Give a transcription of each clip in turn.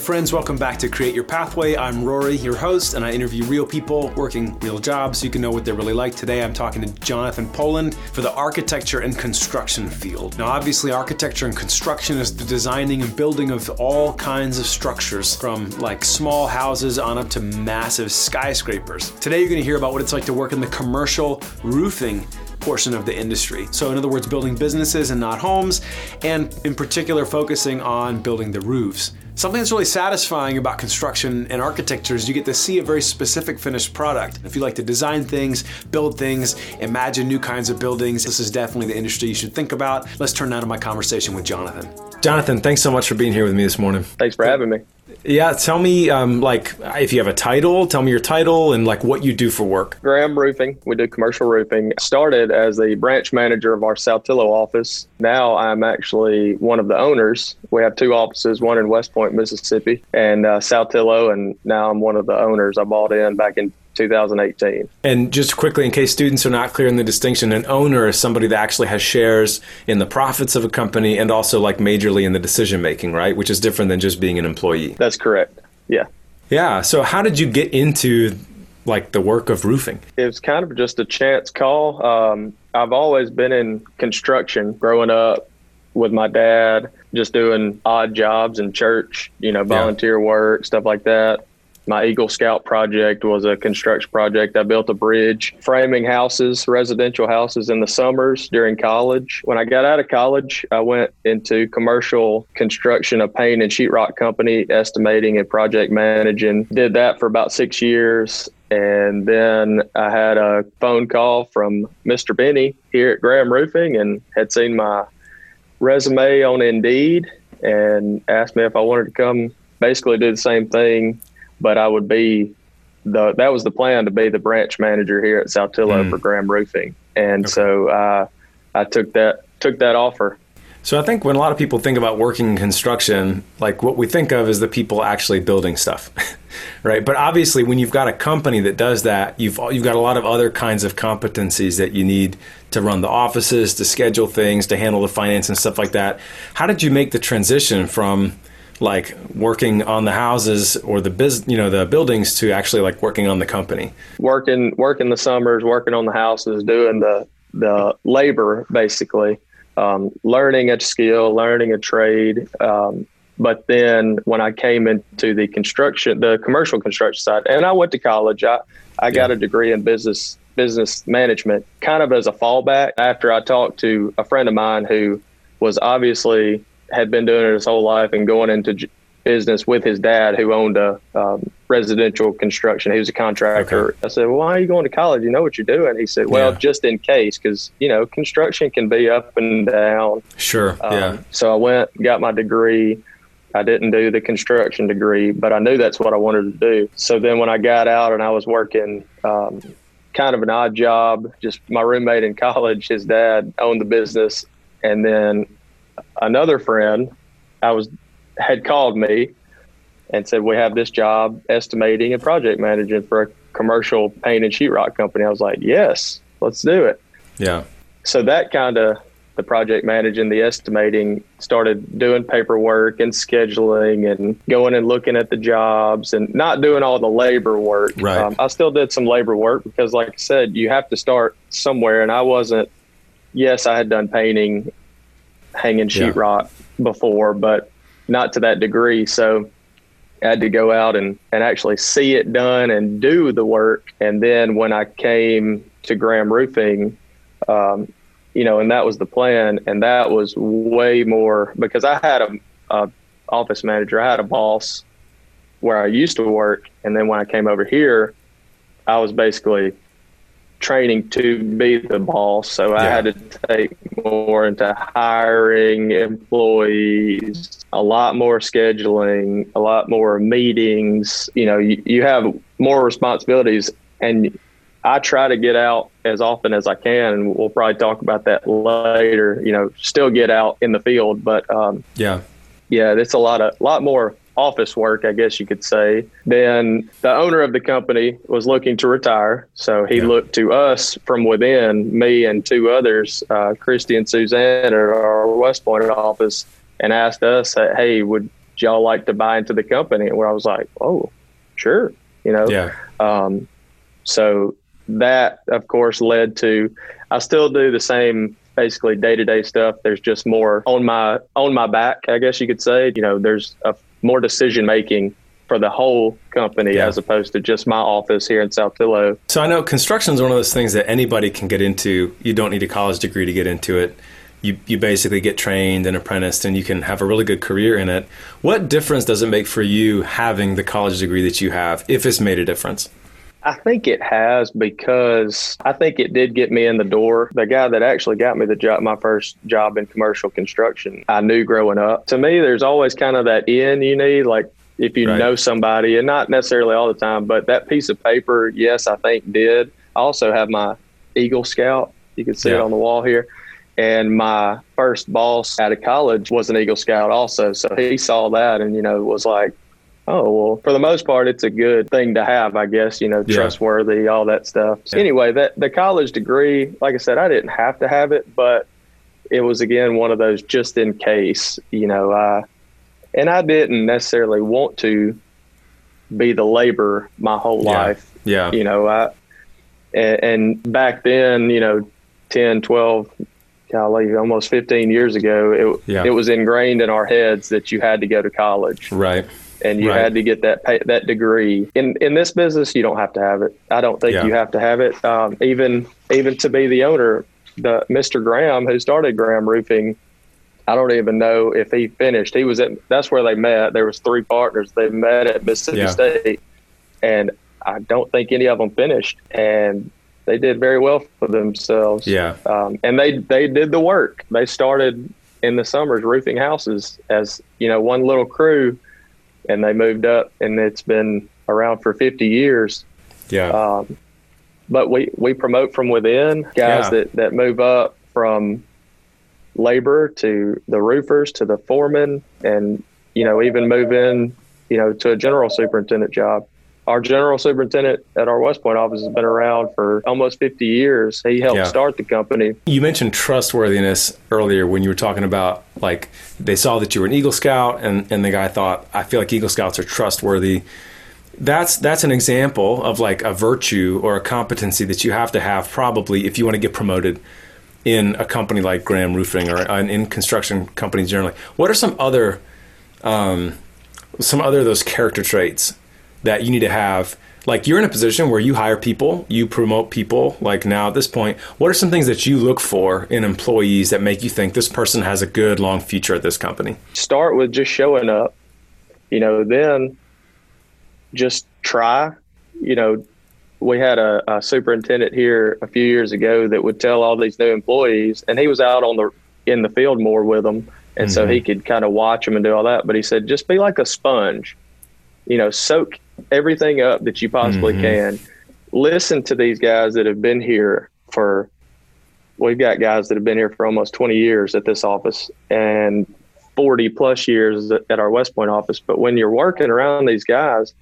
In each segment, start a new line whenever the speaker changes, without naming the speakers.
friends. Welcome back to Create Your Pathway. I'm Rory, your host, and I interview real people working real jobs so you can know what they're really like. Today, I'm talking to Jonathan Poland for the architecture and construction field. Now, obviously, architecture and construction is the designing and building of all kinds of structures, from like small houses on up to massive skyscrapers. Today, you're going to hear about what it's like to work in the commercial roofing portion of the industry. So, in other words, building businesses and not homes, and in particular, focusing on building the roofs. Something that's really satisfying about construction and architecture is you get to see a very specific finished product. If you like to design things, build things, imagine new kinds of buildings, this is definitely the industry you should think about. Let's turn now to my conversation with Jonathan. Jonathan, thanks so much for being here with me this morning.
Thanks for having me.
Yeah, tell me, um, like, if you have a title, tell me your title and like what you do for work.
Graham Roofing. We do commercial roofing. Started as the branch manager of our Saltillo office. Now I'm actually one of the owners. We have two offices, one in West Point, Mississippi, and uh, Saltillo, and now I'm one of the owners. I bought in back in 2018.
And just quickly, in case students are not clear in the distinction, an owner is somebody that actually has shares in the profits of a company and also like majorly in the decision making, right? Which is different than just being an employee.
That's correct. Yeah.
Yeah. So how did you get into like the work of roofing?
It was kind of just a chance call. Um, I've always been in construction growing up with my dad, just doing odd jobs in church, you know, volunteer yeah. work, stuff like that my Eagle Scout project was a construction project. I built a bridge, framing houses, residential houses in the summers during college. When I got out of college, I went into commercial construction, a paint and sheetrock company, estimating and project managing. Did that for about six years. And then I had a phone call from Mr. Benny here at Graham Roofing and had seen my resume on Indeed and asked me if I wanted to come basically do the same thing but I would be the that was the plan to be the branch manager here at Saltillo mm. for Graham Roofing, and okay. so uh, I took that took that offer.
So I think when a lot of people think about working in construction, like what we think of is the people actually building stuff, right? But obviously, when you've got a company that does that, you've you've got a lot of other kinds of competencies that you need to run the offices, to schedule things, to handle the finance and stuff like that. How did you make the transition from like working on the houses or the biz, you know, the buildings to actually like working on the company?
Working, working the summers, working on the houses, doing the the labor basically, um, learning a skill, learning a trade. Um, but then when I came into the construction, the commercial construction side, and I went to college, I I got a degree in business business management, kind of as a fallback. After I talked to a friend of mine who was obviously had been doing it his whole life and going into j- business with his dad, who owned a um, residential construction. He was a contractor. Okay. I said, "Well, why are you going to college? You know what you're doing." He said, "Well, yeah. just in case, because you know construction can be up and down."
Sure. Um, yeah.
So I went, got my degree. I didn't do the construction degree, but I knew that's what I wanted to do. So then when I got out and I was working um, kind of an odd job, just my roommate in college, his dad owned the business. And then another friend, I was had called me and said, "We have this job estimating and project managing for a commercial paint and sheetrock company." I was like, "Yes, let's do it."
Yeah.
So that kind of the project managing, the estimating, started doing paperwork and scheduling and going and looking at the jobs and not doing all the labor work.
Right. Um,
I still did some labor work because, like I said, you have to start somewhere, and I wasn't. Yes, I had done painting hanging sheetrock yeah. before, but not to that degree. So I had to go out and, and actually see it done and do the work. And then when I came to Graham Roofing, um, you know, and that was the plan. And that was way more because I had a, a office manager, I had a boss where I used to work. And then when I came over here, I was basically training to be the boss. So yeah. I had to take more into hiring employees, a lot more scheduling, a lot more meetings. You know, you, you have more responsibilities and I try to get out as often as I can, and we'll probably talk about that later. You know, still get out in the field, but um,
yeah,
yeah, it's a lot of lot more office work, I guess you could say. Then the owner of the company was looking to retire. So he yeah. looked to us from within, me and two others, uh, Christy and Suzanne at our West Point office, and asked us, hey, would y'all like to buy into the company? And where I was like, oh, sure, you know.
Yeah.
Um, so that, of course, led to I still do the same basically day to day stuff. There's just more on my on my back, I guess you could say. You know, there's a, more decision making for the whole company yeah. as opposed to just my office here in Saltillo.
So I know construction is one of those things that anybody can get into. You don't need a college degree to get into it. You, you basically get trained and apprenticed and you can have a really good career in it. What difference does it make for you having the college degree that you have, if it's made a difference?
I think it has because I think it did get me in the door. The guy that actually got me the job, my first job in commercial construction, I knew growing up. To me, there's always kind of that in you need, like if you right. know somebody, and not necessarily all the time, but that piece of paper, yes, I think did. I also have my Eagle Scout. You can see yeah. it on the wall here. And my first boss out of college was an Eagle Scout also. So he saw that and, you know, was like, oh, well, for the most part, it's a good thing to have, I guess, you know, yeah. trustworthy, all that stuff. So anyway, that the college degree, like I said, I didn't have to have it, but it was, again, one of those just in case, you know, I, and I didn't necessarily want to be the labor my whole
yeah.
life.
Yeah.
You know, I, and, and back then, you know, 10, 12, golly, almost 15 years ago, it, yeah. it was ingrained in our heads that you had to go to college.
Right.
And you
right.
had to get that pay, that degree. In in this business, you don't have to have it. I don't think yeah. you have to have it. Um, even even to be the owner, the Mr. Graham who started Graham Roofing, I don't even know if he finished. He was at that's where they met. There was three partners. They met at Mississippi yeah. State, and I don't think any of them finished. And they did very well for themselves.
Yeah.
Um, and they they did the work. They started in the summers roofing houses as you know one little crew, and they moved up, and it's been around for 50 years.
Yeah.
Um, but we we promote from within guys yeah. that that move up from labor to the roofers to the foreman, and you know even move in you know to a general superintendent job our general superintendent at our West Point office has been around for almost 50 years. He helped yeah. start the company.
You mentioned trustworthiness earlier when you were talking about like they saw that you were an Eagle Scout and, and the guy thought, I feel like Eagle Scouts are trustworthy. That's that's an example of like a virtue or a competency that you have to have probably if you want to get promoted in a company like Graham Roofing or in construction companies generally. What are some other um, some other of those character traits that you need to have like you're in a position where you hire people, you promote people. Like now at this point, what are some things that you look for in employees that make you think this person has a good long future at this company?
Start with just showing up, you know, then just try. You know, we had a, a superintendent here a few years ago that would tell all these new employees, and he was out on the in the field more with them, and mm-hmm. so he could kind of watch them and do all that. But he said, just be like a sponge, you know, soak everything up that you possibly mm-hmm. can. Listen to these guys that have been here for. We've got guys that have been here for almost 20 years at this office and 40 plus years at our West Point office. But when you're working around these guys,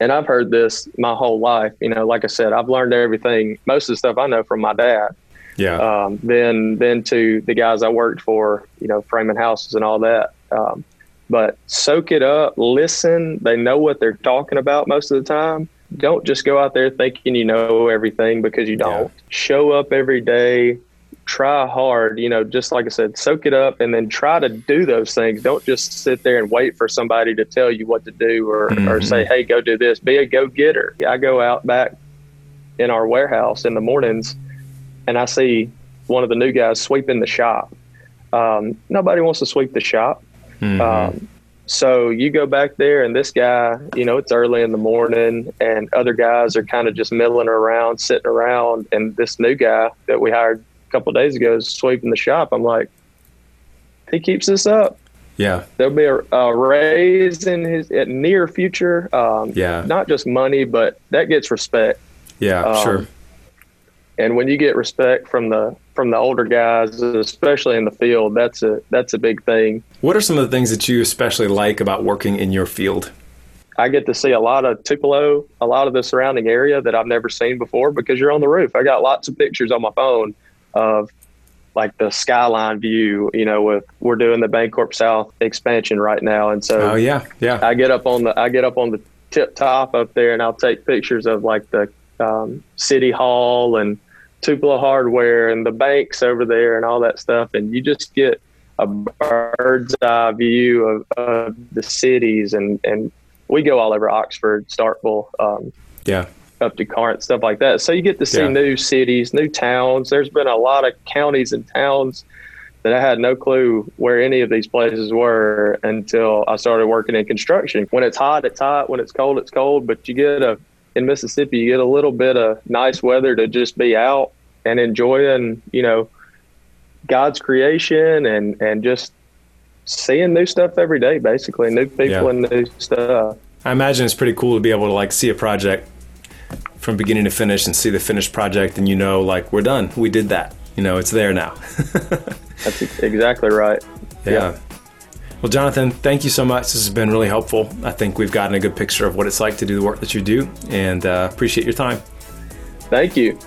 and I've heard this my whole life, you know, like I said, I've learned everything, most of the stuff I know from my dad.
Yeah.
Um, then, then to the guys I worked for, you know, framing houses and all that. Um, but soak it up, listen. They know what they're talking about most of the time. Don't just go out there thinking you know everything because you don't. Yeah. Show up every day, try hard, you know, just like I said, soak it up and then try to do those things. Don't just sit there and wait for somebody to tell you what to do or, mm-hmm. or say, hey, go do this. Be a go getter. I go out back in our warehouse in the mornings and I see one of the new guys sweeping the shop. Um, nobody wants to sweep the shop. Mm-hmm. Um, so you go back there, and this guy, you know, it's early in the morning, and other guys are kind of just milling around, sitting around, and this new guy that we hired a couple days ago is sweeping the shop. I'm like, he keeps this up,
yeah,
there'll be a, a raise in his near future. Um,
yeah,
not just money, but that gets respect.
Yeah, um, sure.
And when you get respect from the from the older guys, especially in the field, that's a that's a big thing.
What are some of the things that you especially like about working in your field?
I get to see a lot of Tupelo, a lot of the surrounding area that I've never seen before because you're on the roof. I got lots of pictures on my phone of like the skyline view. You know, with we're doing the Bancorp South expansion right now, and so
oh yeah, yeah.
I get up on the I get up on the tip top up there, and I'll take pictures of like the um, city hall and Tupelo hardware and the banks over there and all that stuff, and you just get a bird's eye view of, of the cities and and we go all over Oxford, Starkville, um,
yeah,
up to Corinth, stuff like that. So you get to see
Yeah.
new cities, new towns. There's been a lot of counties and towns that I had no clue where any of these places were until I started working in construction. When it's hot, it's hot. When it's cold, it's cold. But you get a in Mississippi, you get a little bit of nice weather to just be out and enjoying, you know, God's creation and and just seeing new stuff every day, basically new people
Yeah.
and new stuff.
I imagine it's pretty cool to be able to like see a project from beginning to finish and see the finished project, and you know, like we're done. We did that. You know, it's there now.
That's exactly right.
yeah. Well, Jonathan, thank you so much. This has been really helpful. I think we've gotten a good picture of what it's like to do the work that you do, and uh, appreciate your time.
Thank you.